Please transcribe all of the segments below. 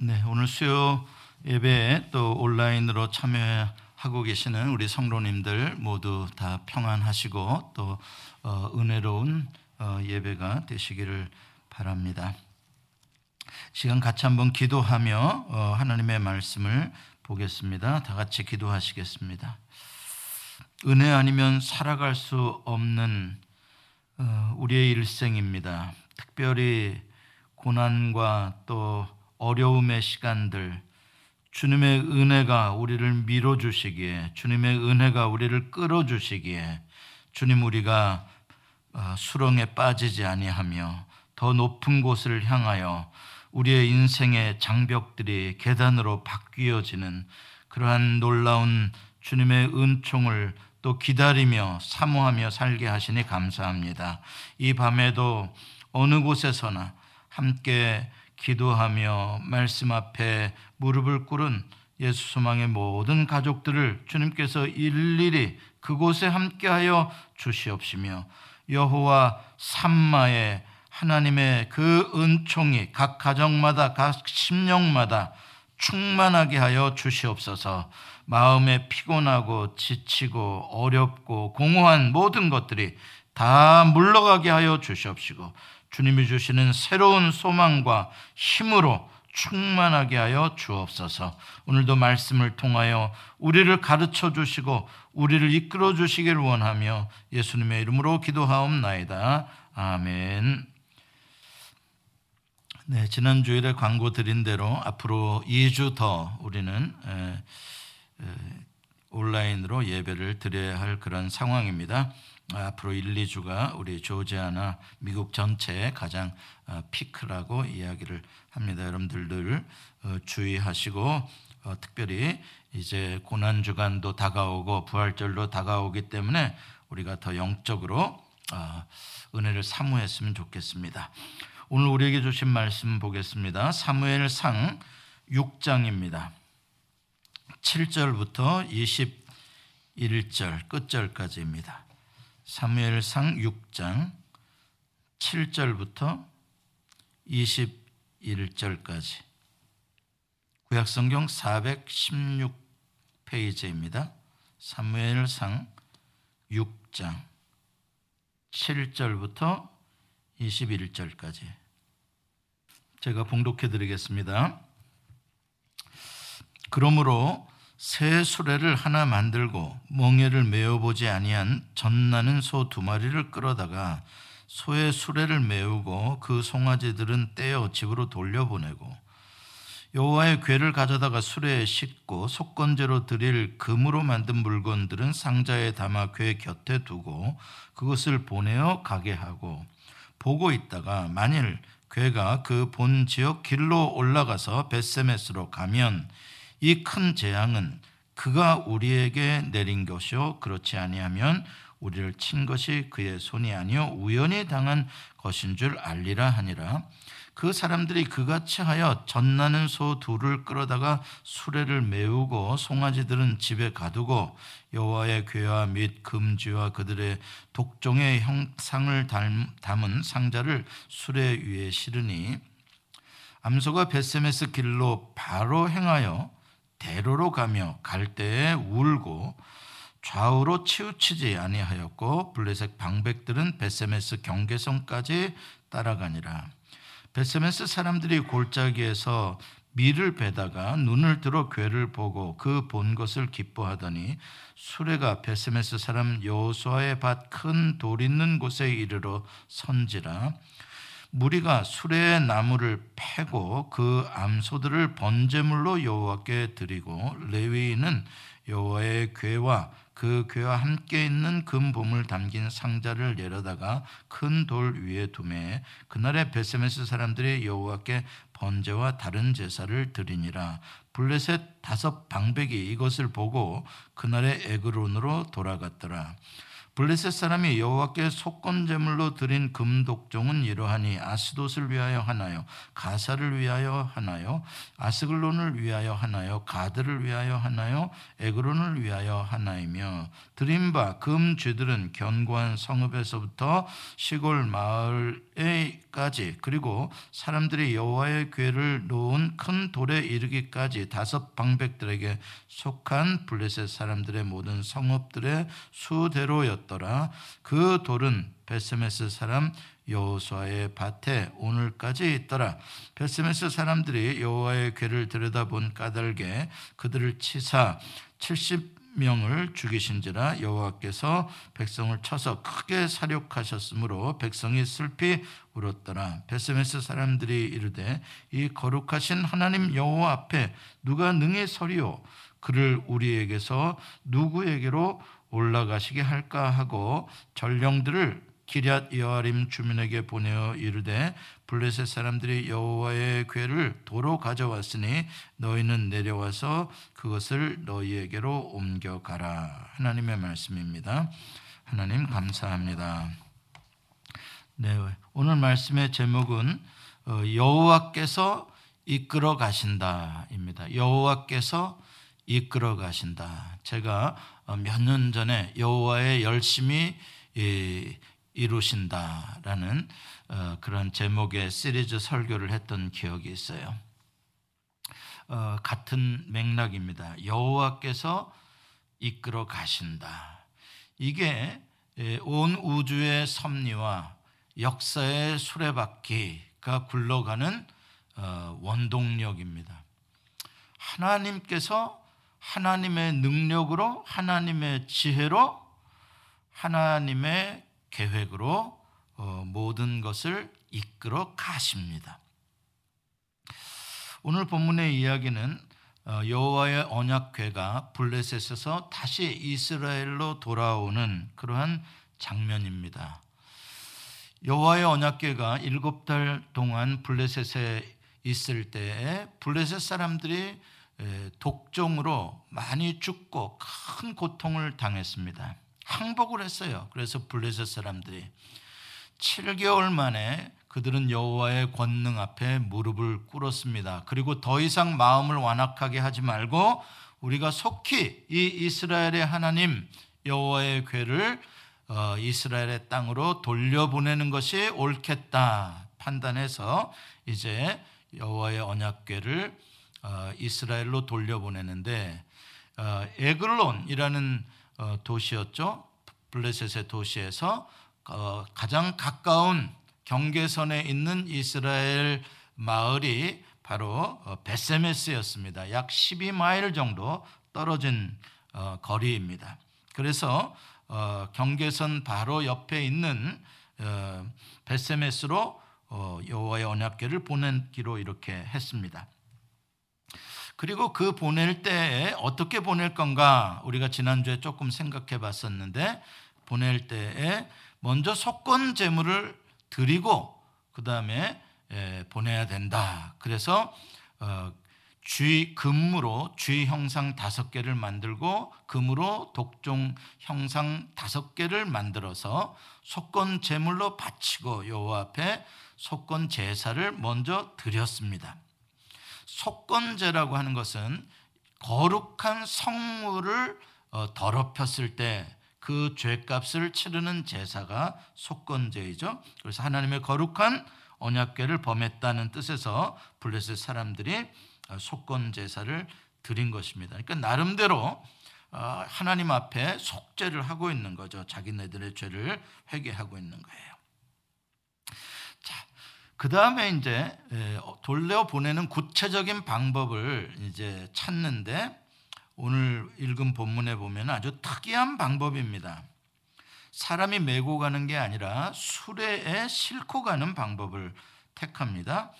네, 오늘 수요 예배에 또 온라인으로 참여하고 계시는 우리 성도님들 모두 다 평안하시고 또 어, 은혜로운 어, 예배가 되시기를 바랍니다. 시간 같이 한번 기도하며 어, 하나님의 말씀을 보겠습니다. 다 같이 기도하시겠습니다. 은혜 아니면 살아갈 수 없는 어, 우리의 일생입니다. 특별히 고난과 또 어려움의 시간들, 주님의 은혜가 우리를 밀어주시기에, 주님의 은혜가 우리를 끌어주시기에, 주님 우리가 어, 수렁에 빠지지 아니하며 더 높은 곳을 향하여 우리의 인생의 장벽들이 계단으로 바뀌어지는 그러한 놀라운 주님의 은총을 또 기다리며 사모하며 살게 하시니 감사합니다. 이 밤에도 어느 곳에서나 함께 기도하며 말씀 앞에 무릎을 꿇은 예수 소망의 모든 가족들을 주님께서 일일이 그곳에 함께하여 주시옵시며 여호와 삼마의 하나님의 그 은총이 각 가정마다 각 심령마다 충만하게 하여 주시옵소서. 마음에 피곤하고 지치고 어렵고 공허한 모든 것들이 다 물러가게 하여 주시옵시고 주님이 주시는 새로운 소망과 힘으로 충만하게 하여 주옵소서. 오늘도 말씀을 통하여 우리를 가르쳐 주시고 우리를 이끌어 주시길 원하며 예수님의 이름으로 기도하옵나이다. 아멘. 네, 지난 주일에 광고 드린 대로 앞으로 2주 더 우리는 에, 에, 온라인으로 예배를 드려야 할 그런 상황입니다. 앞으로 1, 2주가 우리 조지아나 미국 전체의 가장 어, 피크라고 이야기를 합니다. 여러분들들 어, 주의하시고 어, 특별히 이제 고난 주간도 다가오고 부활절도 다가오기 때문에 우리가 더 영적으로 은혜를 사모했으면 좋겠습니다. 오늘 우리에게 주신 말씀 보겠습니다. 사무엘상 6장입니다. 7절부터 21절 끝절까지입니다. 사무엘상 6장 7절부터 21절까지 구약성경 416페이지입니다. 사무엘상 6장 7절부터 21절까지 제가 봉독해 드리겠습니다. 그러므로 새 수레를 하나 만들고 멍에를 메어 보지 아니한 전나는 소 두 마리를 끌어다가 소의 수레를 메우고 그 송아지들은 떼어 집으로 돌려보내고 여호와의 궤를 가져다가 수레에 싣고 속건제로 드릴 금으로 만든 물건들은 상자에 담아 궤 곁에 두고 그것을 보내어 가게 하고 보고 있다가 만일 괴가 그 본 지역 길로 올라가서 베세메스로 가면 이 큰 재앙은 그가 우리에게 내린 것이요 그렇지 아니하면 우리를 친 것이 그의 손이 아니요 우연히 당한 것인 줄 알리라 하니라. 그 사람들이 그같이 하여 전나는 소 둘을 끌어다가 수레를 메우고 송아지들은 집에 가두고 여호와의 궤와 및 금쥐와 그들의 독종의 형상을 담은 상자를 수레 위에 실으니 암소가 벧세메스 길로 바로 행하여 대로로 가며 갈 때에 울고 좌우로 치우치지 아니하였고 블레셋 방백들은 벧세메스 경계선까지 따라가니라. 벧세메스 사람들이 골짜기에서 밀을 베다가 눈을 들어 궤를 보고 그 본 것을 기뻐하더니 수레가 베세메스 사람 여호수아의 밭 큰 돌 있는 곳에 이르러 선지라 무리가 수레의 나무를 패고 그 암소들을 번제물로 여호와께 드리고 레위인은 여호와의 괴와 그 괴와 함께 있는 금봄을 담긴 상자를 내려다가 큰 돌 위에 두매 그날에 베세메스 사람들이 여호와께 번제와 다른 제사를 드리니라. 블레셋 다섯 방백이 이것을 보고 그날에 에그론으로 돌아갔더라 블레셋 사람이 여호와께 속건 제물로 드린 금독종은 이러하니 아스돗을 위하여 하나요? 가사를 위하여 하나요? 아스글론을 위하여 하나요? 가드를 위하여 하나요? 에그론을 위하여 하나이며 드린 바 금 쥐들은 견고한 성읍에서부터 시골 마을 에까지 그리고 사람들이 여호와의 궤를 놓은 큰 돌에 이르기까지 다섯 방백들에게 속한 블레셋 사람들의 모든 성읍들의 수대로였더라. 그 돌은 베스메스 사람 여호수아의 밭에 오늘까지 있더라. 베스메스 사람들이 여호와의 궤를 들여다본 까닭에 그들을 치사 70 명을 죽이신지라 여호와께서 백성을 쳐서 크게 사륙하셨으므로 백성이 슬피 울었더라. 베스메스 사람들이 이르되 이 거룩하신 하나님 여호와 앞에 누가 능히 서리오 그를 우리에게서 누구에게로 올라가시게 할까 하고 전령들을 기럇 여아림 주민에게 보내어 이르되 블레셋 사람들이 여호와의 궤를 도로 가져왔으니 너희는 내려와서 그것을 너희에게로 옮겨가라 하나님의 말씀입니다. 하나님 감사합니다. 네, 오늘 말씀의 제목은 어, 여호와께서 이끌어 가신다입니다. 여호와께서 이끌어 가신다. 제가 어, 몇년 전에 여호와의 열심히 이 루신다라는 어, 그런 제목의 시리즈 설교를 했던 기억이 있어요. 어, 같은 맥락입니다. 여호와께서 이끌어 가신다. 이게 온 우주의 섭리와 역사의 수레바퀴가 굴러가는 원동력입니다. 하나님께서 하나님의 능력으로 하나님의 지혜로 하나님의 계획으로 어, 모든 것을 이끌어 가십니다. 오늘 본문의 이야기는 어, 여호와의 언약궤가 블레셋에서 다시 이스라엘로 돌아오는 그러한 장면입니다. 여호와의 언약궤가 일곱 달 동안 블레셋에 있을 때에 블레셋 사람들이 독종으로 많이 죽고 큰 고통을 당했습니다. 항복을 했어요. 그래서 블레셋 사람들이 7개월 만에 그들은 여호와의 권능 앞에 무릎을 꿇었습니다. 그리고 더 이상 마음을 완악하게 하지 말고 우리가 속히 이 이스라엘의 하나님 여호와의 궤를 어, 이스라엘의 땅으로 돌려보내는 것이 옳겠다 판단해서 이제 여호와의 언약궤를 어, 이스라엘로 돌려보내는데 어, 에글론이라는 어, 도시였죠. 블레셋의 도시에서 가장 가까운 경계선에 있는 이스라엘 마을이 바로 베세메스였습니다. 약 12마일 정도 떨어진 거리입니다. 그래서 경계선 바로 옆에 있는 베세메스로 여호와의 언약궤를 보내기로 이렇게 했습니다. 그리고 그 보낼 때 어떻게 보낼 건가 우리가 지난주에 조금 생각해 봤었는데 보낼 때에 먼저 속건 제물을 드리고 그 다음에 보내야 된다. 그래서 어, 쥐 금으로 쥐 형상 다섯 개를 만들고 금으로 독종 형상 다섯 개를 만들어서 속건 제물로 바치고 여호와 앞에 속건 제사를 먼저 드렸습니다. 속건제라고 하는 것은 거룩한 성물을 어, 더럽혔을 때 그 죄값을 치르는 제사가 속건제이죠. 그래서 하나님의 거룩한 언약궤를 범했다는 뜻에서 블레셋 사람들이 어, 속건 제사를 드린 것입니다. 그러니까 나름대로 어, 하나님 앞에 속죄를 하고 있는 거죠. 자기네들의 죄를 회개하고 있는 거예요. 그 다음에 이제 돌려 보내는 구체적인 방법을 이제 찾는데 오늘 읽은 본문에 보면 아주 특이한 방법입니다. 사람이 메고 가는 게 아니라 수레에 싣고 가는 방법을 택합니다.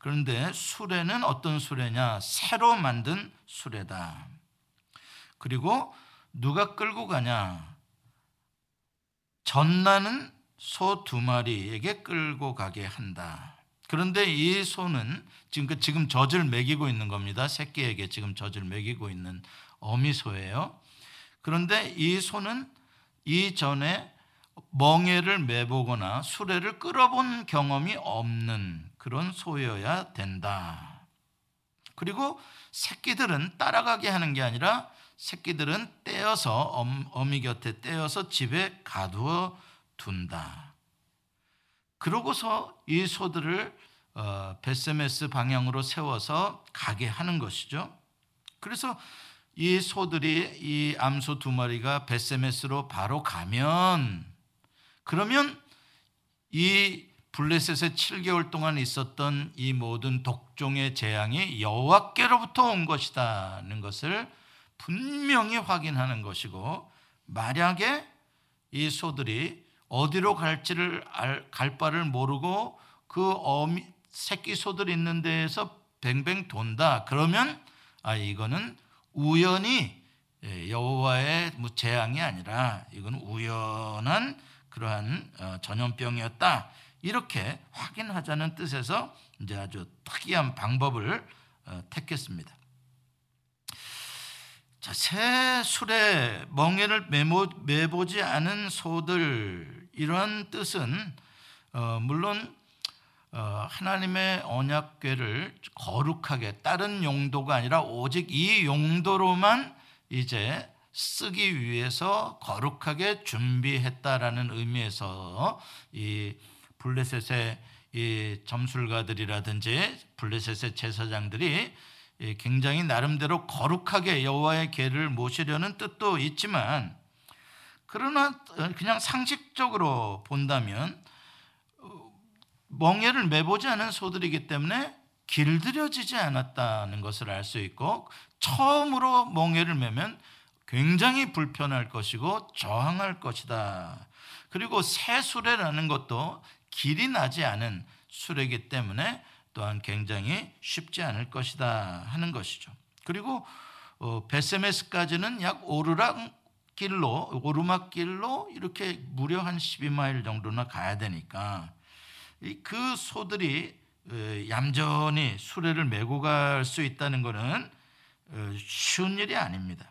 그런데 수레는 어떤 수레냐? 새로 만든 수레다. 그리고 누가 끌고 가냐? 전나는 소 두 마리에게 끌고 가게 한다. 그런데 이 소는 지금 그 지금 젖을 먹이고 있는 겁니다. 새끼에게 지금 젖을 먹이고 있는 어미소예요. 그런데 이 소는 이전에 멍에를 매보거나 수레를 끌어본 경험이 없는 그런 소여야 된다. 그리고 새끼들은 따라가게 하는 게 아니라 새끼들은 떼어서 어미 곁에 떼어서 집에 가두어 둔다. 그러고서 이 소들을 어, 베세메스 방향으로 세워서 가게 하는 것이죠. 그래서 이 소들이 이 암소 두 마리가 베세메스로 바로 가면 그러면 이 블레셋에 7개월 동안 있었던 이 모든 독종의 재앙이 여호와께로부터 온 것이다는 것을 분명히 확인하는 것이고 만약에 이 소들이 어디로 갈지를 갈 바를 모르고 그 어미, 새끼 소들 있는 데에서 뱅뱅 돈다. 그러면 아 이거는 우연히 예, 여호와의 뭐 재앙이 아니라 이건 우연한 그러한 어, 전염병이었다. 이렇게 확인하자는 뜻에서 이제 아주 특이한 방법을 어, 택했습니다. 자, 새 술에 멍에를 매모, 매보지 않은 소들. 이러한 뜻은 어, 물론 어, 하나님의 언약궤를 거룩하게 다른 용도가 아니라 오직 이 용도로만 이제 쓰기 위해서 거룩하게 준비했다라는 의미에서 이 블레셋의 이 점술가들이라든지 블레셋의 제사장들이 굉장히 나름대로 거룩하게 여호와의 궤를 모시려는 뜻도 있지만 그러나 그냥 상식적으로 본다면 멍에를 매보지 않은 소들이기 때문에 길들여지지 않았다는 것을 알 수 있고 처음으로 멍에를 매면 굉장히 불편할 것이고 저항할 것이다. 그리고 새 수레라는 것도 길이 나지 않은 수레이기 때문에 또한 굉장히 쉽지 않을 것이다 하는 것이죠. 그리고 어, 베세메스까지는 약 오르락 길로 오르막 길로 이렇게 무려 한 12마일 정도나 가야 되니까 그 소들이 어, 얌전히 수레를 메고 갈 수 있다는 것은 어, 쉬운 일이 아닙니다.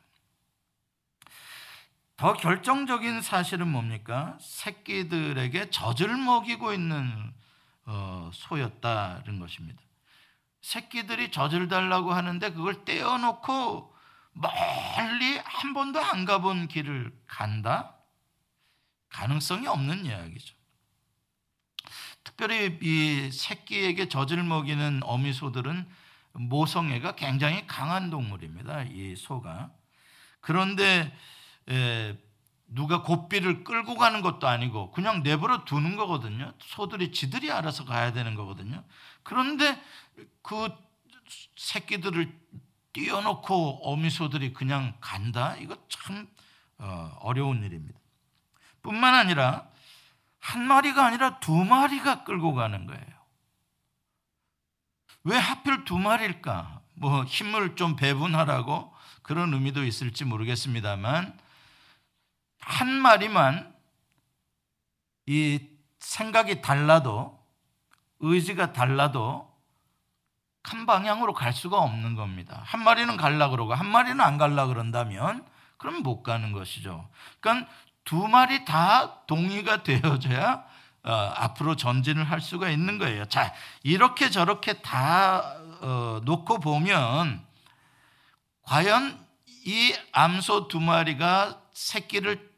더 결정적인 사실은 뭡니까? 새끼들에게 젖을 먹이고 있는 어, 소였다는 것입니다. 새끼들이 젖을 달라고 하는데 그걸 떼어놓고 멀리 한 번도 안 가본 길을 간다? 가능성이 없는 이야기죠. 특별히 이 새끼에게 젖을 먹이는 어미소들은 모성애가 굉장히 강한 동물입니다. 이 소가. 그런데 에, 누가 고삐를 끌고 가는 것도 아니고 그냥 내버려 두는 거거든요. 소들이 지들이 알아서 가야 되는 거거든요. 그런데 그 새끼들을 띄워놓고 어미소들이 그냥 간다? 이거 참 어, 어려운 일입니다. 뿐만 아니라 한 마리가 아니라 두 마리가 끌고 가는 거예요. 왜 하필 두 마리일까? 뭐 힘을 좀 배분하라고 그런 의미도 있을지 모르겠습니다만 한 마리만 이 생각이 달라도 의지가 달라도 한 방향으로 갈 수가 없는 겁니다. 한 마리는 갈라 그러고 한 마리는 안 갈라 그런다면 그럼 못 가는 것이죠. 그러니까 두 마리 다 동의가 되어져야 어, 앞으로 전진을 할 수가 있는 거예요. 자, 이렇게 저렇게 다 어, 놓고 보면 과연 이 암소 두 마리가 새끼를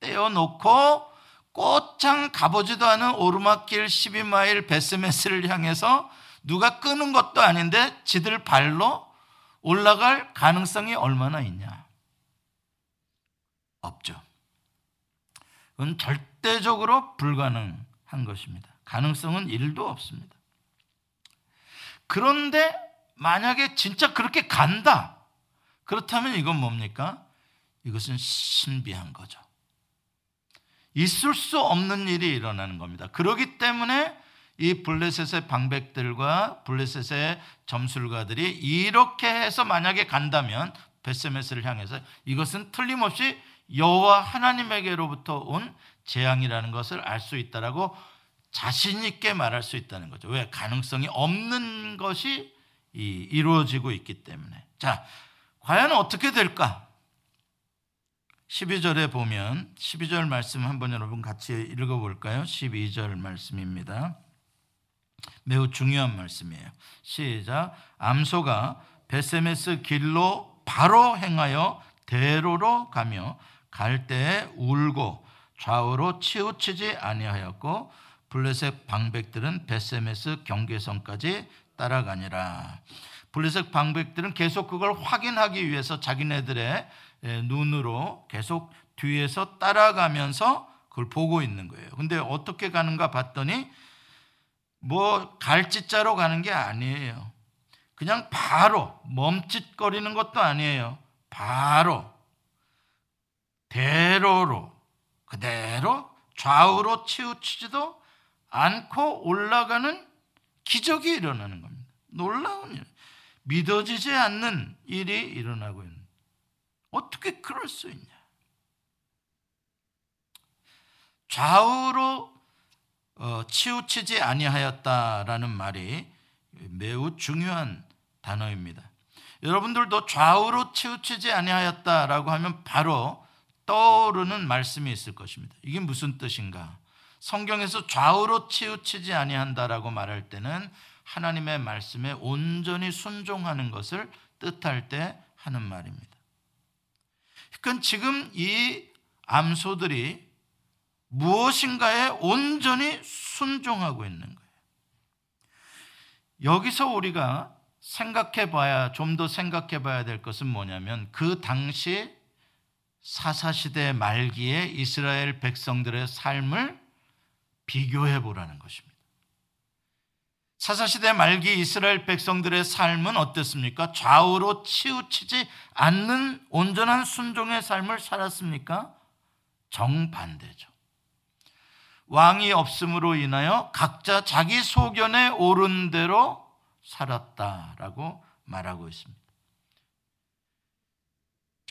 떼어놓고 꽃장 가보지도 않은 오르막길 12마일 베스메스를 향해서 누가 끄는 것도 아닌데 지들 발로 올라갈 가능성이 얼마나 있냐? 없죠. 그건 절대적으로 불가능한 것입니다. 가능성은 1도 없습니다. 그런데 만약에 진짜 그렇게 간다. 그렇다면 이건 뭡니까? 이것은 신비한 거죠. 있을 수 없는 일이 일어나는 겁니다. 그러기 때문에 이 블레셋의 방백들과 블레셋의 점술가들이 이렇게 해서 만약에 간다면 베세메스를 향해서 이것은 틀림없이 여호와 하나님에게로부터 온 재앙이라는 것을 알 수 있다라고 자신 있게 말할 수 있다는 거죠. 왜 가능성이 없는 것이 이루어지고 있기 때문에. 자, 과연 어떻게 될까? 12절에 보면 12절 말씀 한번 여러분 같이 읽어볼까요? 12절 말씀입니다. 매우 중요한 말씀이에요. 시작. 암소가 베세메스 길로 바로 행하여 대로로 가며 갈 때에 울고 좌우로 치우치지 아니하였고 블레셋 방백들은 베세메스 경계선까지 따라가니라. 블레셋 방백들은 계속 그걸 확인하기 위해서 자기네들의 눈으로 계속 뒤에서 따라가면서 그걸 보고 있는 거예요. 근데 어떻게 가는가 봤더니 뭐 갈짓자로 가는 게 아니에요. 그냥 바로 멈칫거리는 것도 아니에요. 바로 대로로 그대로 좌우로 치우치지도 않고 올라가는 기적이 일어나는 겁니다. 놀라운 일. 믿어지지 않는 일이 일어나고 있는. 어떻게 그럴 수 있냐? 좌우로 어, 치우치지 아니하였다라는 말이 매우 중요한 단어입니다. 여러분들도 좌우로 치우치지 아니하였다라고 하면 바로 떠오르는 말씀이 있을 것입니다. 이게 무슨 뜻인가? 성경에서 좌우로 치우치지 아니한다라고 말할 때는 하나님의 말씀에 온전히 순종하는 것을 뜻할 때 하는 말입니다. 그러니까 지금 이 암소들이 무엇인가에 온전히 순종하고 있는 거예요. 여기서 우리가 생각해 봐야, 좀 더 생각해 봐야 될 것은 뭐냐면 그 당시 사사시대 말기에 이스라엘 백성들의 삶을 비교해 보라는 것입니다. 사사시대 말기 이스라엘 백성들의 삶은 어땠습니까? 좌우로 치우치지 않는 온전한 순종의 삶을 살았습니까? 정반대죠. 왕이 없음으로 인하여 각자 자기 소견에 오른 대로 살았다라고 말하고 있습니다.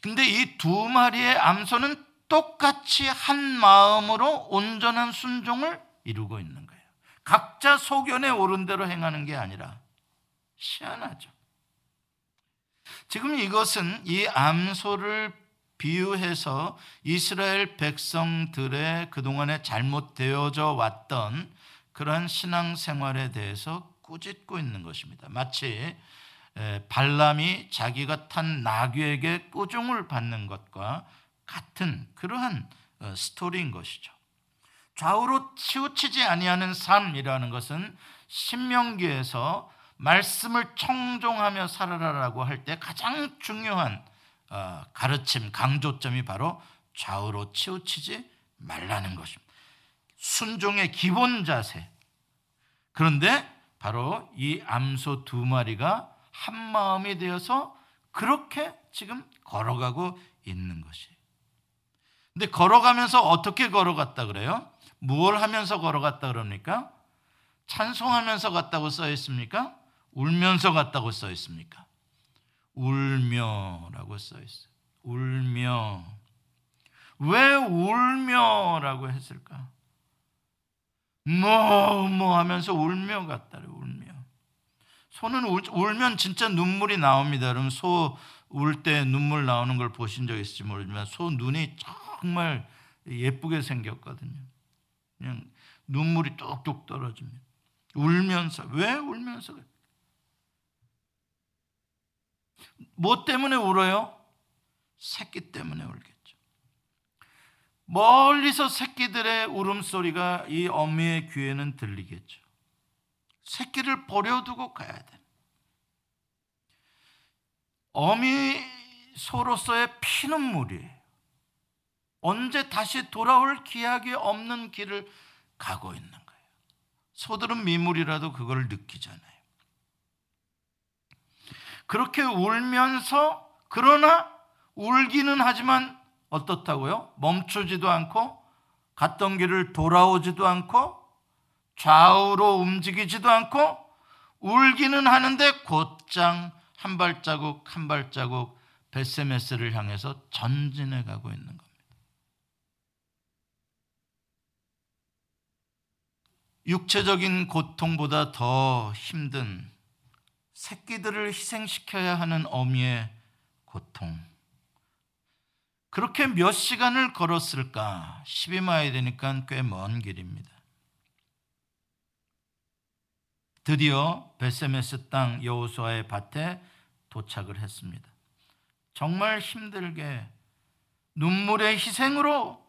근데 이 두 마리의 암소는 똑같이 한 마음으로 온전한 순종을 이루고 있는. 각자 소견에 오른 대로 행하는 게 아니라 희한하죠. 지금 이것은 이 암소를 비유해서 이스라엘 백성들의 그동안에 잘못되어져 왔던 그러한 신앙 생활에 대해서 꾸짖고 있는 것입니다. 마치 발람이 자기가 탄 나귀에게 꾸중을 받는 것과 같은 그러한 어, 스토리인 것이죠. 좌우로 치우치지 아니하는 삶이라는 것은 신명기에서 말씀을 청종하며 살아라라고 할 때 가장 중요한 어, 가르침, 강조점이 바로 좌우로 치우치지 말라는 것입니다. 순종의 기본 자세. 그런데 바로 이 암소 두 마리가 한 마음이 되어서 그렇게 지금 걸어가고 있는 것이. 근데 걸어가면서 어떻게 걸어갔다 그래요? 무엇 하면서 걸어갔다 그럽니까? 찬송하면서 갔다고 써 있습니까? 울면서 갔다고 써 있습니까? 울며라고 써 있어요. 울며. 왜 울며라고 했을까? 뭐, 뭐 하면서 울며 갔다래, 울며. 소는 울, 울면 진짜 눈물이 나옵니다. 여러분, 소 울 때 눈물 나오는 걸 보신 적 있을지 모르지만, 소 눈이 정말 예쁘게 생겼거든요. 그냥 눈물이 뚝뚝 떨어집니다. 울면서, 왜 울면서? 뭐 때문에 울어요? 새끼 때문에 울겠죠. 멀리서 새끼들의 울음소리가 이 어미의 귀에는 들리겠죠. 새끼를 버려두고 가야 돼. 어미 소로서의 피눈물이에요. 언제 다시 돌아올 기약이 없는 길을 가고 있는 거예요. 소들은 미물이라도 그걸 느끼잖아요. 그렇게 울면서 그러나 울기는 하지만 어떻다고요? 멈추지도 않고 갔던 길을 돌아오지도 않고 좌우로 움직이지도 않고 울기는 하는데 곧장 한 발자국 한 발자국 베세메스를 향해서 전진해 가고 있는 겁니다. 육체적인 고통보다 더 힘든 새끼들을 희생시켜야 하는 어미의 고통. 그렇게 몇 시간을 걸었을까? 12마일 되니까 꽤 먼 길입니다. 드디어 베세메스 땅 여호수아의 밭에 도착을 했습니다. 정말 힘들게 눈물의 희생으로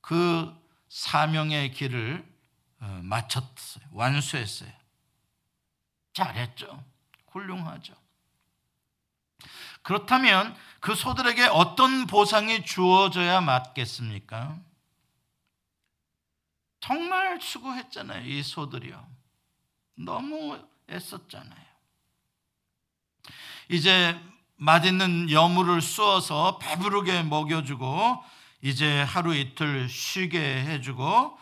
그 사명의 길을 어, 마쳤어요. 완수했어요. 잘했죠. 훌륭하죠. 그렇다면 그 소들에게 어떤 보상이 주어져야 맞겠습니까? 정말 수고했잖아요. 이 소들이요. 너무 애썼잖아요. 이제 맛있는 여물을 쑤어서 배부르게 먹여주고 이제 하루 이틀 쉬게 해주고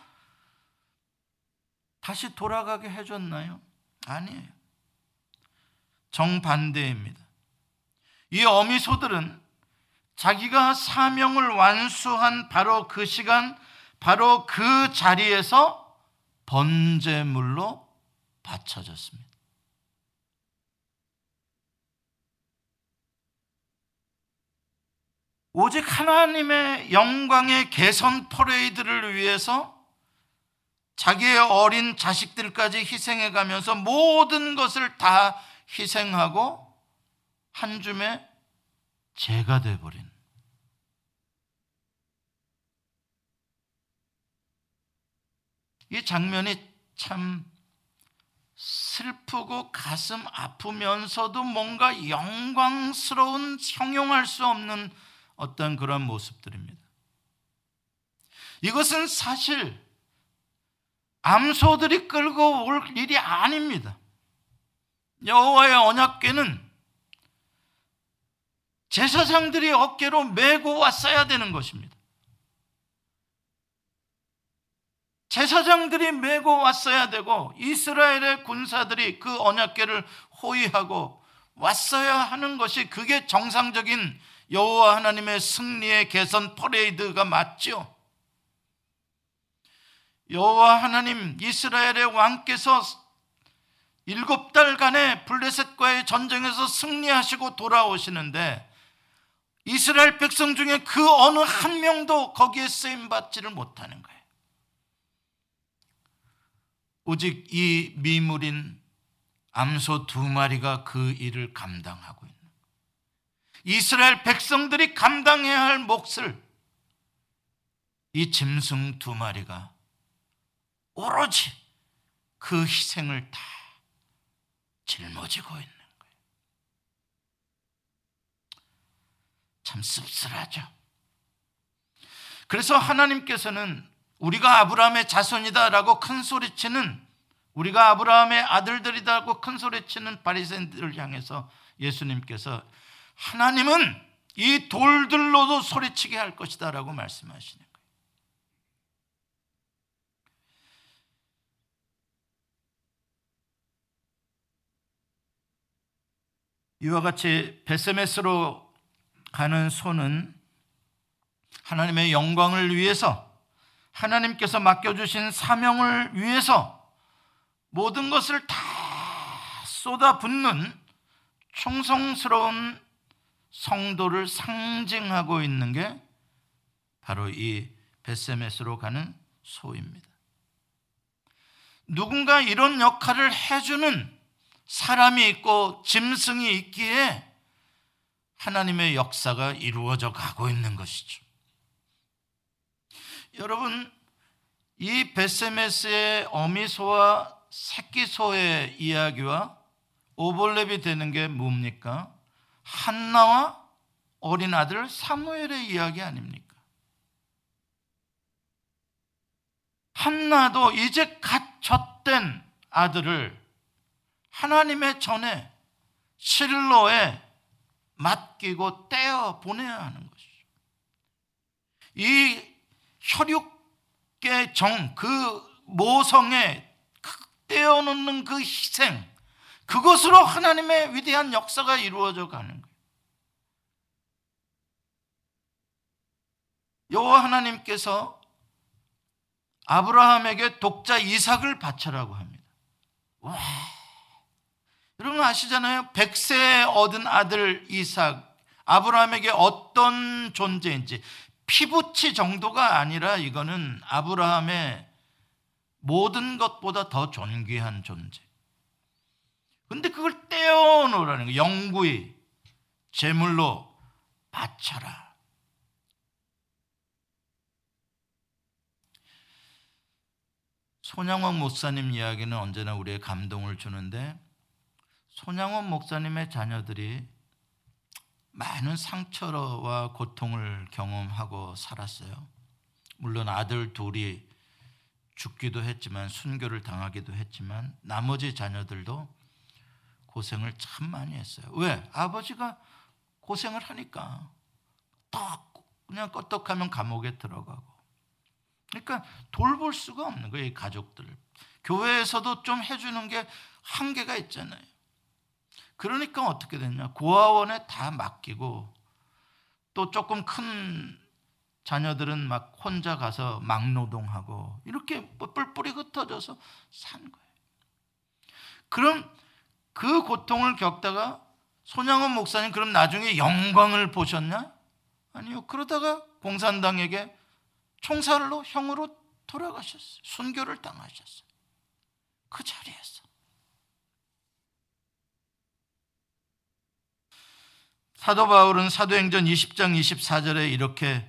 다시 돌아가게 해줬나요? 아니에요. 정반대입니다. 이 어미소들은 자기가 사명을 완수한 바로 그 시간, 바로 그 자리에서 번제물로 바쳐졌습니다. 오직 하나님의 영광의 개선 퍼레이드를 위해서 자기의 어린 자식들까지 희생해 가면서 모든 것을 다 희생하고 한 줌의 죄가 돼버린 이 장면이 참 슬프고 가슴 아프면서도 뭔가 영광스러운 형용할 수 없는 어떤 그런 모습들입니다. 이것은 사실 암소들이 끌고 올 일이 아닙니다. 여호와의 언약궤는 제사장들이 어깨로 메고 왔어야 되는 것입니다. 제사장들이 메고 왔어야 되고 이스라엘의 군사들이 그 언약궤를 호위하고 왔어야 하는 것이 그게 정상적인 여호와 하나님의 승리의 개선 퍼레이드가 맞죠. 여호와 하나님 이스라엘의 왕께서 일곱 달간의 블레셋과의 전쟁에서 승리하시고 돌아오시는데 이스라엘 백성 중에 그 어느 한 명도 거기에 쓰임 받지를 못하는 거예요. 오직 이 미물인 암소 두 마리가 그 일을 감당하고 있는 이스라엘 백성들이 감당해야 할 몫을 이 짐승 두 마리가 오로지 그 희생을 다 짊어지고 있는 거예요. 참 씁쓸하죠. 그래서 하나님께서는 우리가 아브라함의 자손이다라고 큰 소리치는 우리가 아브라함의 아들들이다고 큰 소리치는 바리새인들을 향해서 예수님께서 하나님은 이 돌들로도 소리치게 할 것이다라고 말씀하시는 거예요. 이와 같이 베세메스로 가는 소는 하나님의 영광을 위해서 하나님께서 맡겨주신 사명을 위해서 모든 것을 다 쏟아붓는 충성스러운 성도를 상징하고 있는 게 바로 이 베세메스로 가는 소입니다. 누군가 이런 역할을 해주는 사람이 있고 짐승이 있기에 하나님의 역사가 이루어져 가고 있는 것이죠. 여러분, 이 베세메스의 어미소와 새끼소의 이야기와 오벌랩이 되는 게 뭡니까? 한나와 어린 아들 사무엘의 이야기 아닙니까? 한나도 이제 갓 젖된 아들을 하나님의 전에 실로에 맡기고 떼어 보내야 하는 것이죠. 이 혈육의 정, 그 모성에 떼어 놓는 그 희생, 그것으로 하나님의 위대한 역사가 이루어져 가는 거예요. 여호와 하나님께서 아브라함에게 독자 이삭을 바쳐라고 합니다. 와, 여러분 아시잖아요. 백세 얻은 아들 이삭, 아브라함에게 어떤 존재인지 피부치 정도가 아니라 이거는 아브라함의 모든 것보다 더 존귀한 존재. 근데 그걸 떼어놓으라는 거 영구히 제물로 바쳐라. 손양원 목사님 이야기는 언제나 우리의 감동을 주는데 손양원 목사님의 자녀들이 많은 상처와 고통을 경험하고 살았어요. 물론 아들 둘이 죽기도 했지만 순교를 당하기도 했지만 나머지 자녀들도 고생을 참 많이 했어요. 왜? 아버지가 고생을 하니까 딱 그냥 껐떡하면 감옥에 들어가고. 그러니까 돌볼 수가 없는 거예요, 이 가족들. 교회에서도 좀 해주는 게 한계가 있잖아요. 그러니까 어떻게 됐냐? 고아원에 다 맡기고 또 조금 큰 자녀들은 막 혼자 가서 막노동하고 이렇게 뿔뿔이 흩어져서 산 거예요. 그럼 그 고통을 겪다가 손양원 목사님 그럼 나중에 영광을 보셨냐? 아니요. 그러다가 공산당에게 총살로 형으로 돌아가셨어요. 순교를 당하셨어요. 그 자리에서. 사도 바울은 사도행전 20장 24절에 이렇게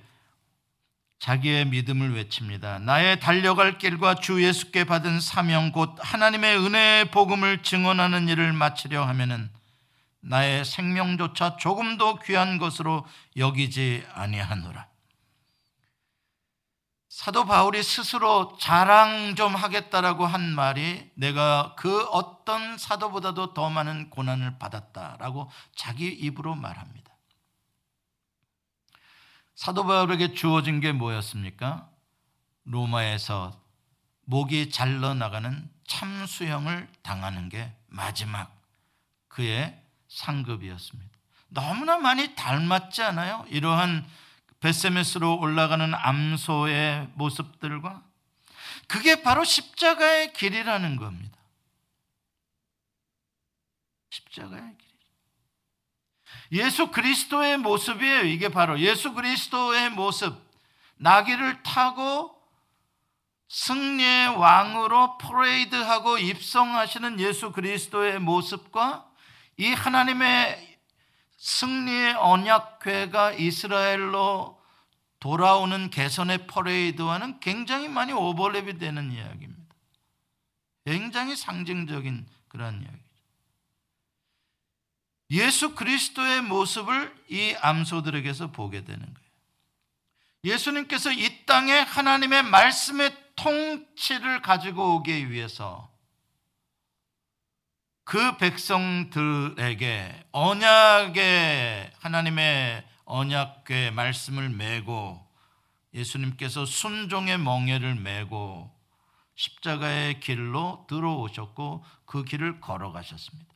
자기의 믿음을 외칩니다. 나의 달려갈 길과 주 예수께 받은 사명 곧 하나님의 은혜의 복음을 증언하는 일을 마치려 하면은 나의 생명조차 조금도 귀한 것으로 여기지 아니하노라. 사도 바울이 스스로 자랑 좀 하겠다라고 한 말이 내가 그 어떤 사도보다도 더 많은 고난을 받았다라고 자기 입으로 말합니다. 사도 바울에게 주어진 게 뭐였습니까? 로마에서 목이 잘러 나가는 참수형을 당하는 게 마지막 그의 상급이었습니다. 너무나 많이 닮았지 않아요? 이러한 베세메스로 올라가는 암소의 모습들과 그게 바로 십자가의 길이라는 겁니다. 십자가의 길. 예수 그리스도의 모습이에요. 이게 바로 예수 그리스도의 모습. 나귀를 타고 승리의 왕으로 프레이드하고 입성하시는 예수 그리스도의 모습과 이 하나님의 승리의 언약궤가 이스라엘로 돌아오는 개선의 퍼레이드와는 굉장히 많이 오버랩이 되는 이야기입니다. 굉장히 상징적인 그런 이야기. 예수 그리스도의 모습을 이 암소들에게서 보게 되는 거예요. 예수님께서 이 땅에 하나님의 말씀의 통치를 가지고 오기 위해서 그 백성들에게 언약의 하나님의 언약의 말씀을 메고 예수님께서 순종의 멍에를 메고 십자가의 길로 들어오셨고 그 길을 걸어가셨습니다.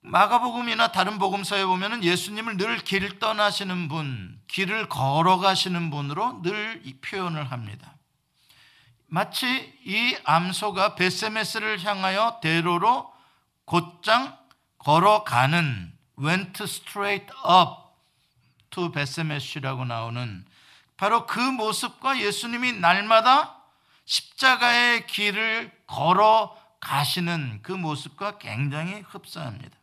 마가복음이나 다른 복음서에 보면은 예수님을 늘길 떠나시는 분, 길을 걸어가시는 분으로 늘 표현을 합니다. 마치 이 암소가 베세메스를 향하여 대로로 곧장 걸어가는 went straight up to 베세메스라고 나오는 바로 그 모습과 예수님이 날마다 십자가의 길을 걸어 가시는 그 모습과 굉장히 흡사합니다.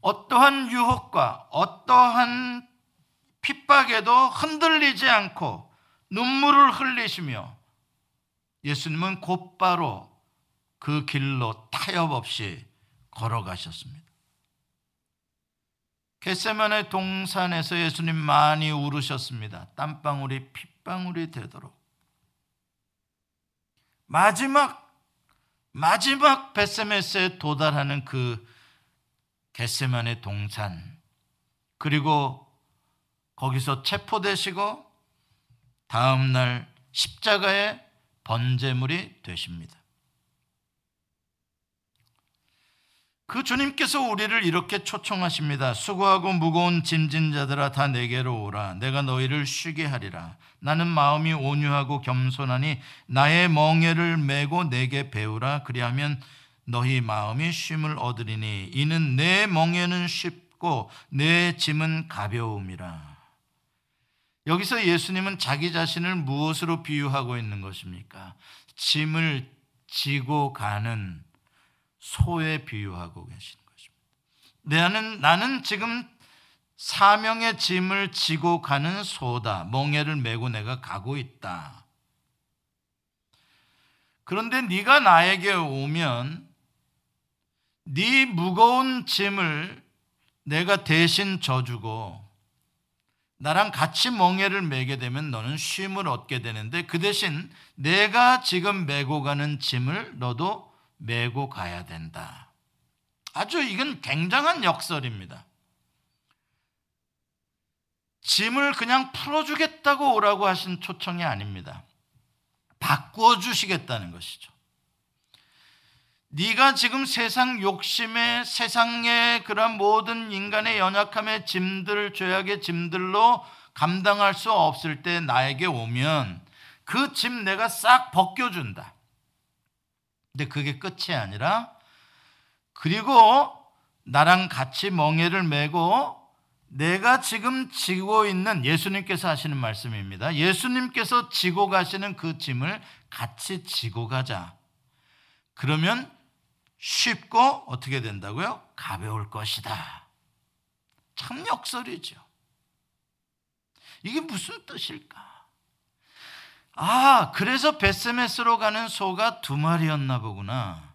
어떠한 유혹과 어떠한 핍박에도 흔들리지 않고 눈물을 흘리시며 예수님은 곧바로 그 길로 타협 없이 걸어가셨습니다. 겟세만의 동산에서 예수님 많이 울으셨습니다. 땀방울이 핏방울이 되도록. 마지막 마지막 베세메스에 도달하는 그 겟세만의 동산 그리고 거기서 체포되시고 다음 날 십자가의 번제물이 되십니다. 그 주님께서 우리를 이렇게 초청하십니다. 수고하고 무거운 짐진 자들아 다 내게로 오라. 내가 너희를 쉬게 하리라. 나는 마음이 온유하고 겸손하니 나의 멍에를 메고 내게 배우라. 그리하면 너희 마음이 쉼을 얻으리니 이는 내 멍에는 쉽고 내 짐은 가벼움이라. 여기서 예수님은 자기 자신을 무엇으로 비유하고 있는 것입니까? 짐을 지고 가는 소에 비유하고 계시는 것입니다. 나는, 나는 지금 사명의 짐을 지고 가는 소다. 멍에를 메고 내가 가고 있다. 그런데 네가 나에게 오면 네 무거운 짐을 내가 대신 져주고 나랑 같이 멍에를 메게 되면 너는 쉼을 얻게 되는데 그 대신 내가 지금 메고 가는 짐을 너도 메고 가야 된다. 아주 이건 굉장한 역설입니다. 짐을 그냥 풀어주겠다고 오라고 하신 초청이 아닙니다. 바꿔주시겠다는 것이죠. 네가 지금 세상 욕심에 세상의 그런 모든 인간의 연약함의 짐들 죄악의 짐들로 감당할 수 없을 때 나에게 오면 그 짐 내가 싹 벗겨준다. 근데 그게 끝이 아니라 그리고 나랑 같이 멍에를 메고 내가 지금 지고 있는 예수님께서 하시는 말씀입니다. 예수님께서 지고 가시는 그 짐을 같이 지고 가자. 그러면 쉽고 어떻게 된다고요? 가벼울 것이다. 참 역설이죠. 이게 무슨 뜻일까? 아, 그래서 베스메스로 가는 소가 두 마리였나 보구나.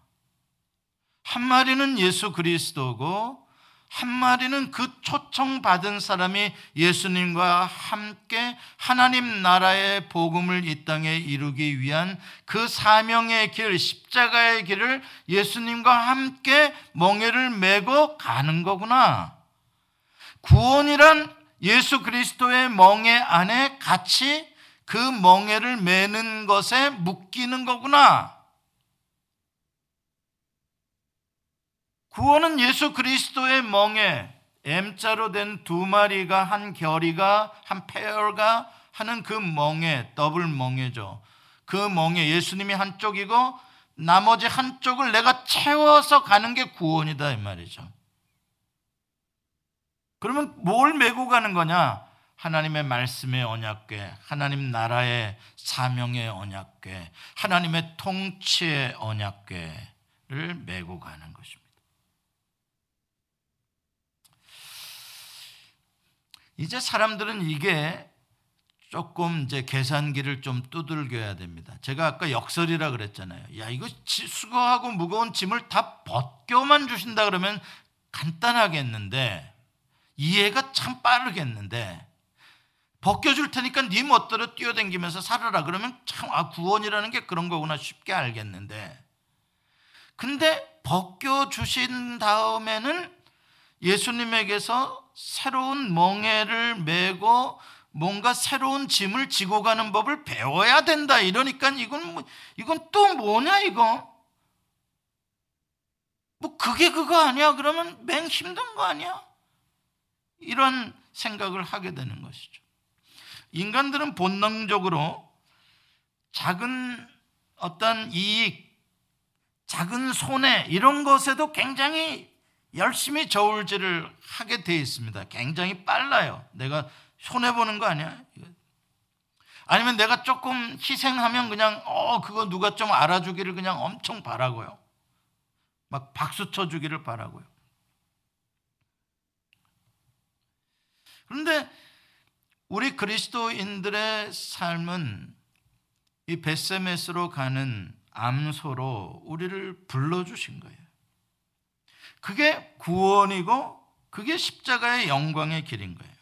한 마리는 예수 그리스도고 한 마리는 그 초청받은 사람이 예수님과 함께 하나님 나라의 복음을 이 땅에 이루기 위한 그 사명의 길, 십자가의 길을 예수님과 함께 멍에를 메고 가는 거구나. 구원이란 예수 그리스도의 멍에 안에 같이 그 멍에를 매는 것에 묶이는 거구나. 구원은 예수 그리스도의 멍에 M자로 된 두 마리가 한 결이가 한 페어가 하는 그 멍에 더블 멍에죠. 그 멍에 예수님이 한쪽이고 나머지 한쪽을 내가 채워서 가는 게 구원이다 이 말이죠. 그러면 뭘 메고 가는 거냐? 하나님의 말씀의 언약궤, 하나님 나라의 사명의 언약궤, 하나님의 통치의 언약궤를 메고 가는 것입니다. 이제 사람들은 이게 조금 이제 계산기를 좀 두들겨야 됩니다. 제가 아까 역설이라 그랬잖아요. 야, 이거 수거하고 무거운 짐을 다 벗겨만 주신다 그러면 간단하겠는데 이해가 참 빠르겠는데 벗겨줄 테니까 네 멋대로 뛰어댕기면서 살아라 그러면 참 아, 구원이라는 게 그런 거구나 쉽게 알겠는데 근데 벗겨주신 다음에는 예수님에게서 새로운 멍에를 메고 뭔가 새로운 짐을 지고 가는 법을 배워야 된다. 이러니까 이건 뭐, 이건 또 뭐냐 이거? 뭐 그게 그거 아니야? 그러면 맹 힘든 거 아니야? 이런 생각을 하게 되는 것이죠. 인간들은 본능적으로 작은 어떤 이익, 작은 손해 이런 것에도 굉장히 열심히 저울질을 하게 돼 있습니다. 굉장히 빨라요. 내가 손해 보는 거 아니야? 아니면 내가 조금 희생하면 그냥 어 그거 누가 좀 알아주기를 그냥 엄청 바라고요. 막 박수 쳐주기를 바라고요. 그런데 우리 그리스도인들의 삶은 이 베세메스로 가는 암소로 우리를 불러주신 거예요. 그게 구원이고 그게 십자가의 영광의 길인 거예요.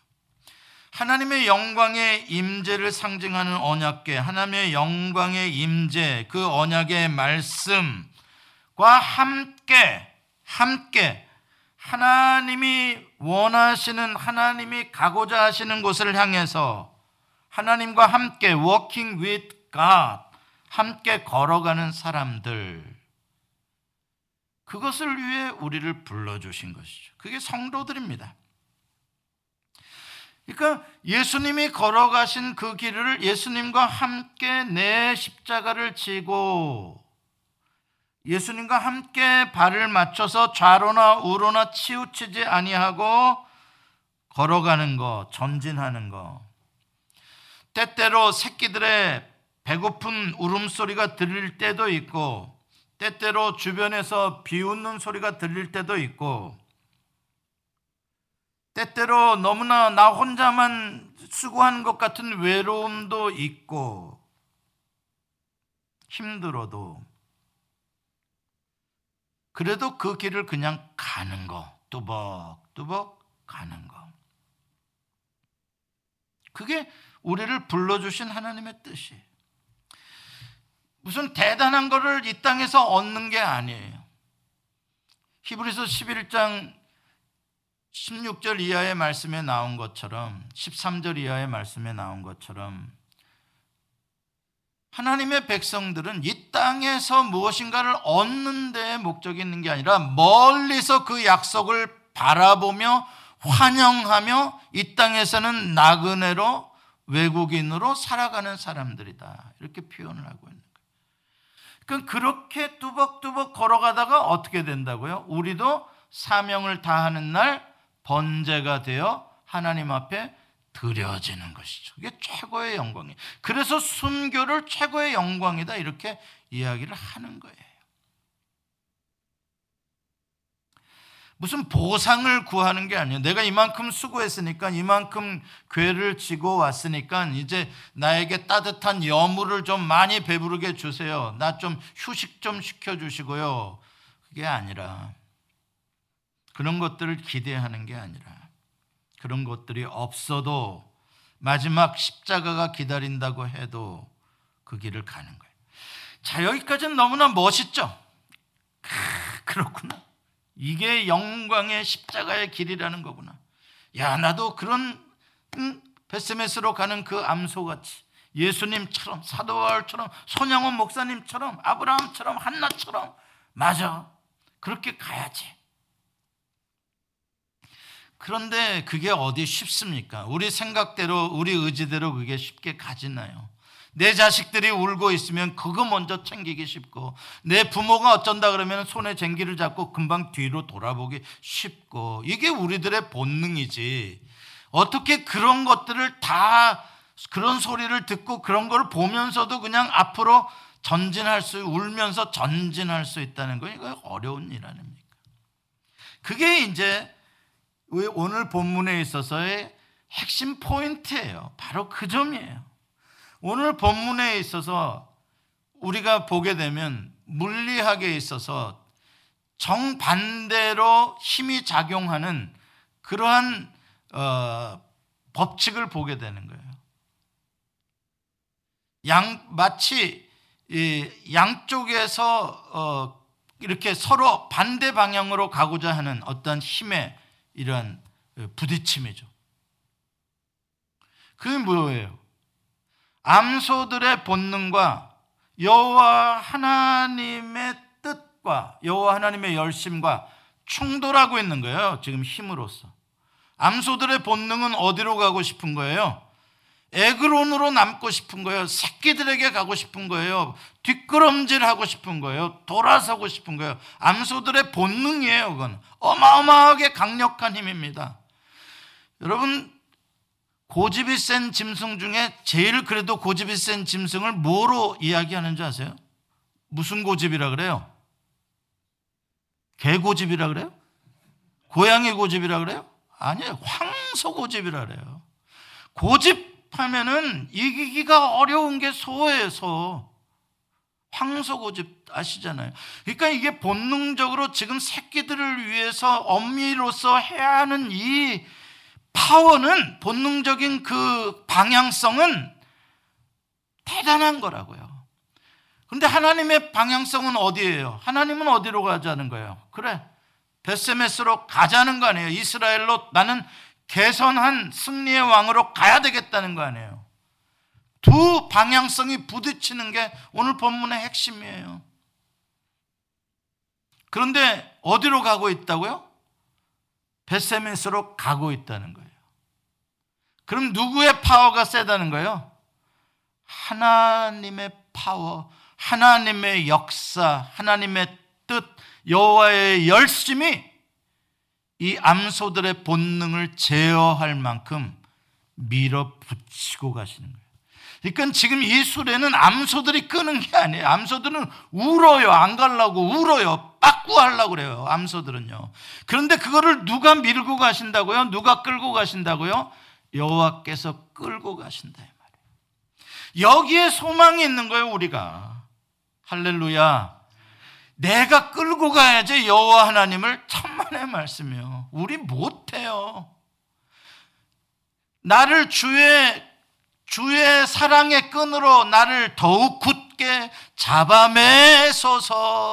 하나님의 영광의 임재를 상징하는 언약계, 하나님의 영광의 임재, 그 언약의 말씀과 함께 함께 하나님이 원하시는 하나님이 가고자 하시는 곳을 향해서 하나님과 함께 working with God 함께 걸어가는 사람들 그것을 위해 우리를 불러주신 것이죠. 그게 성도들입니다. 그러니까 예수님이 걸어가신 그 길을 예수님과 함께 내 십자가를 지고 예수님과 함께 발을 맞춰서 좌로나 우로나 치우치지 아니하고 걸어가는 거, 전진하는 거. 때때로 새끼들의 배고픈 울음소리가 들릴 때도 있고, 때때로 주변에서 비웃는 소리가 들릴 때도 있고, 때때로 너무나 나 혼자만 수고하는 것 같은 외로움도 있고, 힘들어도, 그래도 그 길을 그냥 가는 거, 뚜벅뚜벅 가는 거. 그게 우리를 불러주신 하나님의 뜻이. 무슨 대단한 거를 이 땅에서 얻는 게 아니에요. 히브리서 11장 16절 이하의 말씀에 나온 것처럼 13절 이하의 말씀에 나온 것처럼 하나님의 백성들은 이 땅에서 무엇인가를 얻는 데 목적이 있는 게 아니라 멀리서 그 약속을 바라보며 환영하며 이 땅에서는 나그네로 외국인으로 살아가는 사람들이다. 이렇게 표현을 하고 있는. 그러니까 그렇게 뚜벅뚜벅 걸어가다가 어떻게 된다고요? 우리도 사명을 다하는 날 번제가 되어 하나님 앞에 드려지는 것이죠. 이게 최고의 영광이에요. 그래서 순교를 최고의 영광이다 이렇게 이야기를 하는 거예요. 무슨 보상을 구하는 게 아니에요. 내가 이만큼 수고했으니까 이만큼 괴를 지고 왔으니까 이제 나에게 따뜻한 여물을 좀 많이 배부르게 주세요. 나 좀 휴식 좀 시켜 주시고요. 그게 아니라 그런 것들을 기대하는 게 아니라 그런 것들이 없어도 마지막 십자가가 기다린다고 해도 그 길을 가는 거예요. 자, 여기까지는 너무나 멋있죠? 그렇구나. 이게 영광의 십자가의 길이라는 거구나. 야, 나도 그런 음, 베스메스로 가는 그 암소같이 예수님처럼 사도바울처럼 손양원 목사님처럼 아브라함처럼 한나처럼 맞아. 그렇게 가야지. 그런데 그게 어디 쉽습니까? 우리 생각대로 우리 의지대로 그게 쉽게 가지나요? 내 자식들이 울고 있으면 그거 먼저 챙기기 쉽고 내 부모가 어쩐다 그러면 손에 쟁기를 잡고 금방 뒤로 돌아보기 쉽고 이게 우리들의 본능이지 어떻게 그런 것들을 다 그런 소리를 듣고 그런 걸 보면서도 그냥 앞으로 전진할 수 울면서 전진할 수 있다는 거 이거 어려운 일 아닙니까? 그게 이제 오늘 본문에 있어서의 핵심 포인트예요. 바로 그 점이에요. 오늘 본문에 있어서 우리가 보게 되면 물리학에 있어서 정반대로 힘이 작용하는 그러한 어, 법칙을 보게 되는 거예요. 양 마치 양쪽에서 어, 이렇게 서로 반대 방향으로 가고자 하는 어떤 힘의 이러한 부딪힘이죠. 그게 뭐예요? 암소들의 본능과 여호와 하나님의 뜻과 여호와 하나님의 열심과 충돌하고 있는 거예요. 지금 힘으로써. 암소들의 본능은 어디로 가고 싶은 거예요? 에그론으로 남고 싶은 거예요. 새끼들에게 가고 싶은 거예요. 뒷걸음질 하고 싶은 거예요. 돌아서고 싶은 거예요. 암소들의 본능이에요. 그건 어마어마하게 강력한 힘입니다. 여러분 고집이 센 짐승 중에 제일 그래도 고집이 센 짐승을 뭐로 이야기하는 줄 아세요? 무슨 고집이라 그래요? 개 고집이라 그래요? 고양이 고집이라 그래요? 아니에요. 황소 고집이라 그래요. 고집하면은 이기기가 어려운 게 소예요, 소. 황소 고집 아시잖아요. 그러니까 이게 본능적으로 지금 새끼들을 위해서 엄미로서 해야 하는 이 파워는 본능적인 그 방향성은 대단한 거라고요. 근데 하나님의 방향성은 어디예요? 하나님은 어디로 가자는 거예요? 그래. 베세메스로 가자는 거 아니에요. 이스라엘로 나는 개선한 승리의 왕으로 가야 되겠다는 거 아니에요. 두 방향성이 부딪히는 게 오늘 본문의 핵심이에요. 그런데 어디로 가고 있다고요? 베세메스로 가고 있다는 거예요. 그럼 누구의 파워가 세다는 거예요? 하나님의 파워, 하나님의 역사, 하나님의 뜻, 여호와의 열심이 이 암소들의 본능을 제어할 만큼 밀어붙이고 가시는 거예요. 그러니까 지금 이 수레는 암소들이 끄는 게 아니에요. 암소들은 울어요. 안 가려고 울어요. 빠꾸하려고 그래요. 암소들은요. 그런데 그거를 누가 밀고 가신다고요? 누가 끌고 가신다고요? 여호와께서 끌고 가신다 이 말이에요. 여기에 소망이 있는 거예요, 우리가. 할렐루야. 내가 끌고 가야지 여호와 하나님을 천만의 말씀이요. 우리 못해요. 나를 주의 주의 사랑의 끈으로 나를 더욱 굳게 잡아매소서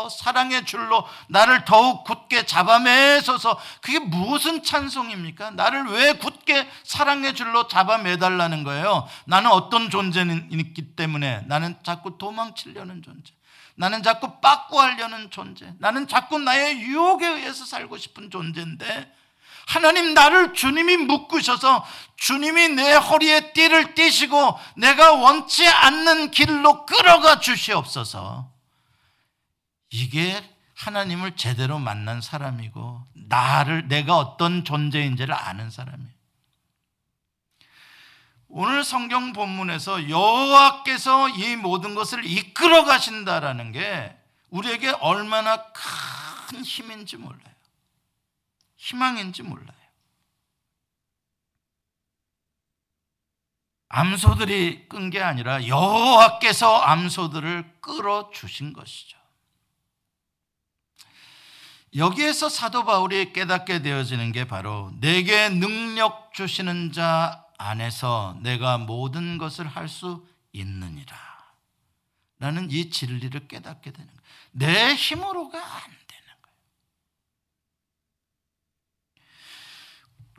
사랑의 줄로 나를 더욱 굳게 잡아매소서 그게 무슨 찬송입니까? 나를 왜 굳게 사랑의 줄로 잡아매달라는 거예요? 나는 어떤 존재이기 때문에 나는 자꾸 도망치려는 존재 나는 자꾸 빠꾸하려는 존재 나는 자꾸 나의 유혹에 의해서 살고 싶은 존재인데 하나님 나를 주님이 묶으셔서 주님이 내 허리에 띠를 띠시고 내가 원치 않는 길로 끌어가 주시옵소서. 이게 하나님을 제대로 만난 사람이고 나를 내가 어떤 존재인지를 아는 사람이에요. 오늘 성경 본문에서 여호와께서 이 모든 것을 이끌어 가신다라는 게 우리에게 얼마나 큰 힘인지 몰라요. 희망인지 몰라요. 암소들이 끈 게 아니라 여호와께서 암소들을 끌어 주신 것이죠. 여기에서 사도 바울이 깨닫게 되어지는 게 바로 내게 능력 주시는 자 안에서 내가 모든 것을 할 수 있느니라. 라는 이 진리를 깨닫게 되는 거예요. 내 힘으로가 안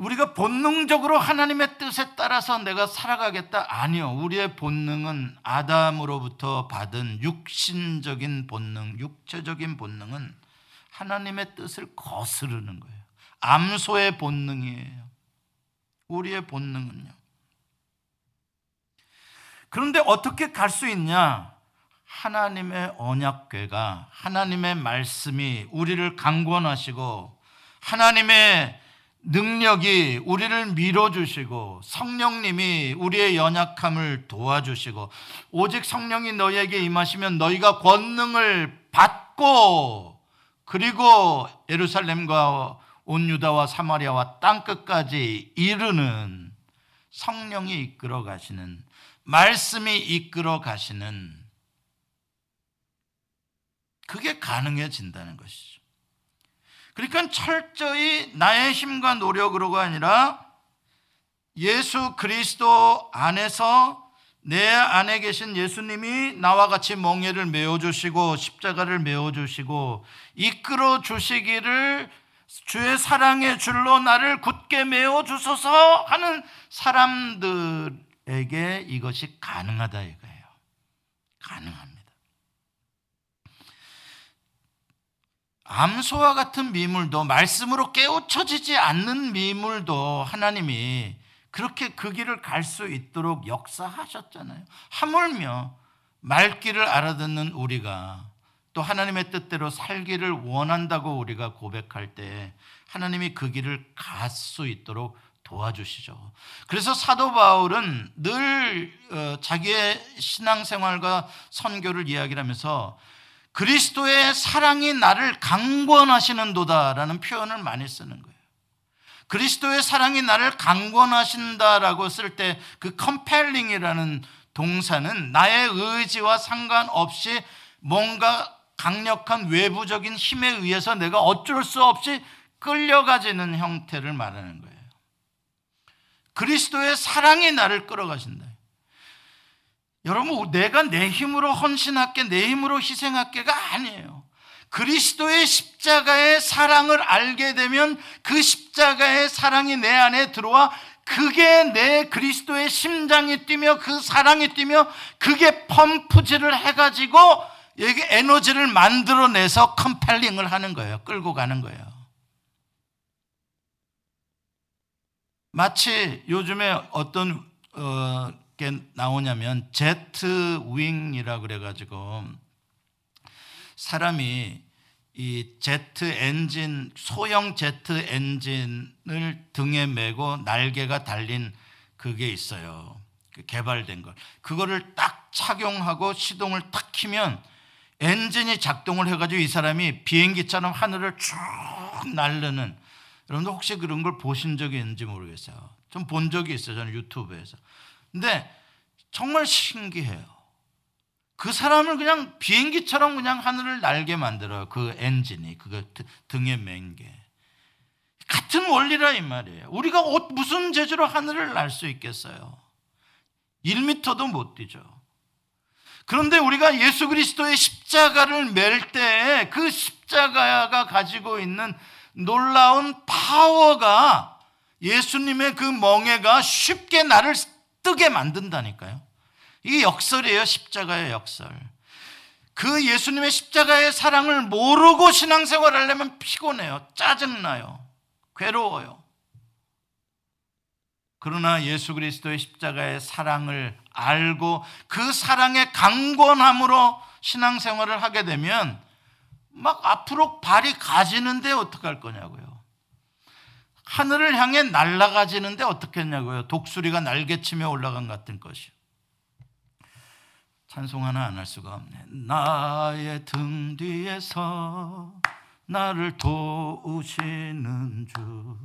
우리가 본능적으로 하나님의 뜻에 따라서 내가 살아가겠다? 아니요. 우리의 본능은 아담으로부터 받은 육신적인 본능, 육체적인 본능은 하나님의 뜻을 거스르는 거예요. 암소의 본능이에요. 우리의 본능은요. 그런데 어떻게 갈 수 있냐? 하나님의 언약궤가 하나님의 말씀이 우리를 강권하시고 하나님의 능력이 우리를 밀어주시고 성령님이 우리의 연약함을 도와주시고 오직 성령이 너희에게 임하시면 너희가 권능을 받고 그리고 예루살렘과 온 유다와 사마리아와 땅 끝까지 이르는 성령이 이끌어 가시는 말씀이 이끌어 가시는 그게 가능해진다는 것이죠. 그러니까 철저히 나의 힘과 노력으로가 아니라 예수 그리스도 안에서 내 안에 계신 예수님이 나와 같이 멍에를 메어 주시고 십자가를 메어 주시고 이끌어 주시기를 주의 사랑의 줄로 나를 굳게 메어 주소서 하는 사람들에게 이것이 가능하다 이거예요. 가능합니다. 암소와 같은 미물도 말씀으로 깨우쳐지지 않는 미물도 하나님이 그렇게 그 길을 갈 수 있도록 역사하셨잖아요. 하물며 말귀를 알아듣는 우리가 또 하나님의 뜻대로 살기를 원한다고 우리가 고백할 때 하나님이 그 길을 갈 수 있도록 도와주시죠. 그래서 사도 바울은 늘 어, 자기의 신앙생활과 선교를 이야기하면서 그리스도의 사랑이 나를 강권하시는도다라는 표현을 많이 쓰는 거예요. 그리스도의 사랑이 나를 강권하신다라고 쓸 때그 compelling이라는 동사는 나의 의지와 상관없이 뭔가 강력한 외부적인 힘에 의해서 내가 어쩔 수 없이 끌려가지는 형태를 말하는 거예요. 그리스도의 사랑이 나를 끌어가신다. 여러분, 내가 내 힘으로 헌신할게, 내 힘으로 희생할게가 아니에요. 그리스도의 십자가의 사랑을 알게 되면 그 십자가의 사랑이 내 안에 들어와 그게 내 그리스도의 심장이 뛰며 그 사랑이 뛰며 그게 펌프질을 해가지고 여기 에너지를 만들어내서 compelling을 하는 거예요. 끌고 가는 거예요. 마치 요즘에 어떤 어, 게 나오냐면 jet wing이라 그래 가지고 사람이 이 제트 엔진 소형 제트 엔진을 등에 메고 날개가 달린 그게 있어요. 그 개발된 걸. 그거를 딱 착용하고 시동을 딱 키면 엔진이 작동을 해가지고 이 사람이 비행기처럼 하늘을 쭉 날르는 여러분들 혹시 그런 걸 보신 적이 있는지 모르겠어요. 좀 본 적이 있어요. 저는 유튜브에서. 근데 정말 신기해요. 그 사람을 그냥 비행기처럼 그냥 하늘을 날게 만들어요. 그 엔진이 그거 등에 맨 게. 같은 원리라 이 말이에요. 우리가 무슨 재주로 하늘을 날 수 있겠어요? 1미터도 못 뛰죠. 그런데 우리가 예수 그리스도의 십자가를 맬때그 십자가가 가지고 있는 놀라운 파워가 예수님의 그 멍에가 쉽게 나를 뜨게 만든다니까요. 이 역설이에요. 십자가의 역설. 그 예수님의 십자가의 사랑을 모르고 신앙생활 하려면 피곤해요. 짜증나요. 괴로워요. 그러나 예수 그리스도의 십자가의 사랑을 알고 그 사랑의 강권함으로 신앙생활을 하게 되면 막 앞으로 발이 가지는데 어떡할 거냐고요. 하늘을 향해 날아가지는데 어떻겠냐고요. 독수리가 날개치며 올라간 같은 것이요. 찬송 하나 안 할 수가 없네. 나의 등 뒤에서 나를 도우시는 주.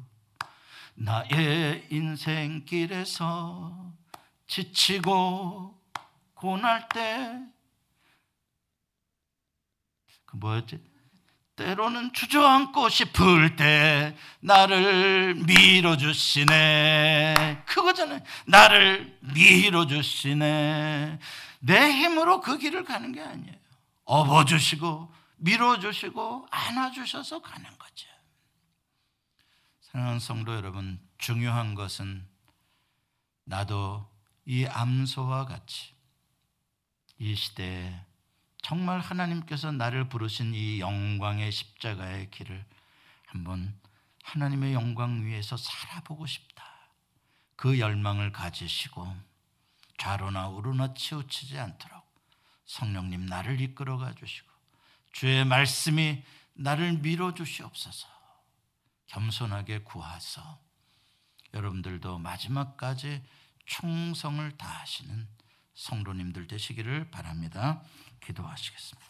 나의 인생길에서 지치고 고날 때, 그 뭐였지? 때로는 주저앉고 싶을 때 나를 밀어주시네. 그거잖아요. 나를 밀어주시네. 내 힘으로 그 길을 가는 게 아니에요. 업어주시고, 밀어주시고, 안아주셔서 가는 거죠. 사랑하는 성도 여러분, 중요한 것은 나도 이 암소와 같이 이 시대에 정말 하나님께서 나를 부르신 이 영광의 십자가의 길을 한번 하나님의 영광 위에서 살아보고 싶다. 그 열망을 가지시고 좌로나 우로나 치우치지 않도록 성령님 나를 이끌어 가 주시고 주의 말씀이 나를 밀어 주시옵소서. 겸손하게 구하서 여러분들도 마지막까지 충성을 다하시는 성도님들 되시기를 바랍니다. 기도하시겠습니다.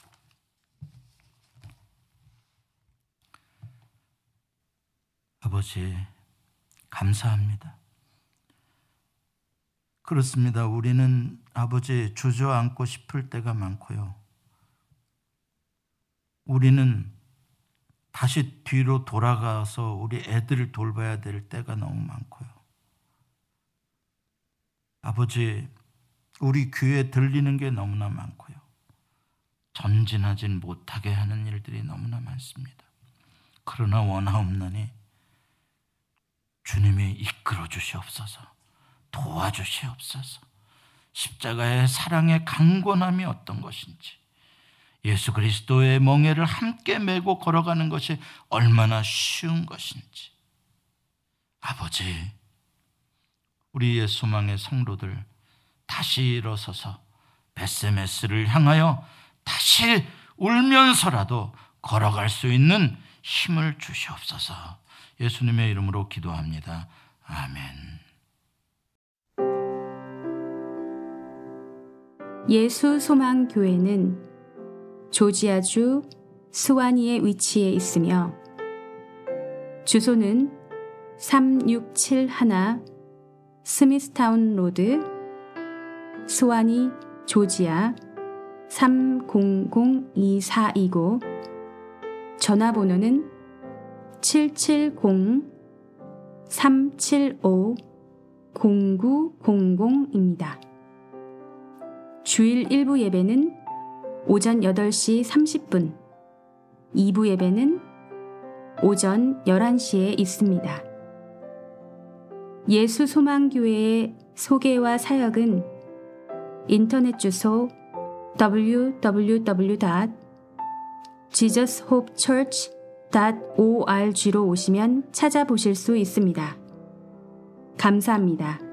아버지, 감사합니다. 그렇습니다. 우리는 아버지 주저앉고 싶을 때가 많고요. 우리는 다시 뒤로 돌아가서 우리 애들을 돌봐야 될 때가 너무 많고요. 아버지, 우리 귀에 들리는 게 너무나 많고요. 전진하진 못하게 하는 일들이 너무나 많습니다. 그러나 원하옵나니 주님이 이끌어 주시옵소서, 도와주시옵소서. 십자가의 사랑의 강권함이 어떤 것인지, 예수 그리스도의 멍에를 함께 메고 걸어가는 것이 얼마나 쉬운 것인지. 아버지, 우리의 소망의 성도들 다시 일어서서 베세메스를 향하여 다시 울면서라도 걸어갈 수 있는 힘을 주시옵소서. 예수님의 이름으로 기도합니다. 아멘. 예수 소망 교회는 조지아주 스와니에 위치해 있으며 주소는 3671 스미스타운 로드 스와니 조지아 30024이고 전화번호는 770-375-0900입니다. 주일 일부 예배는 오전 8시 30분, 2부 예배는 오전 11시에 있습니다. 예수 소망교회의 소개와 사역은 인터넷 주소 www.jesushopechurch.org로 오시면 찾아보실 수 있습니다. 감사합니다.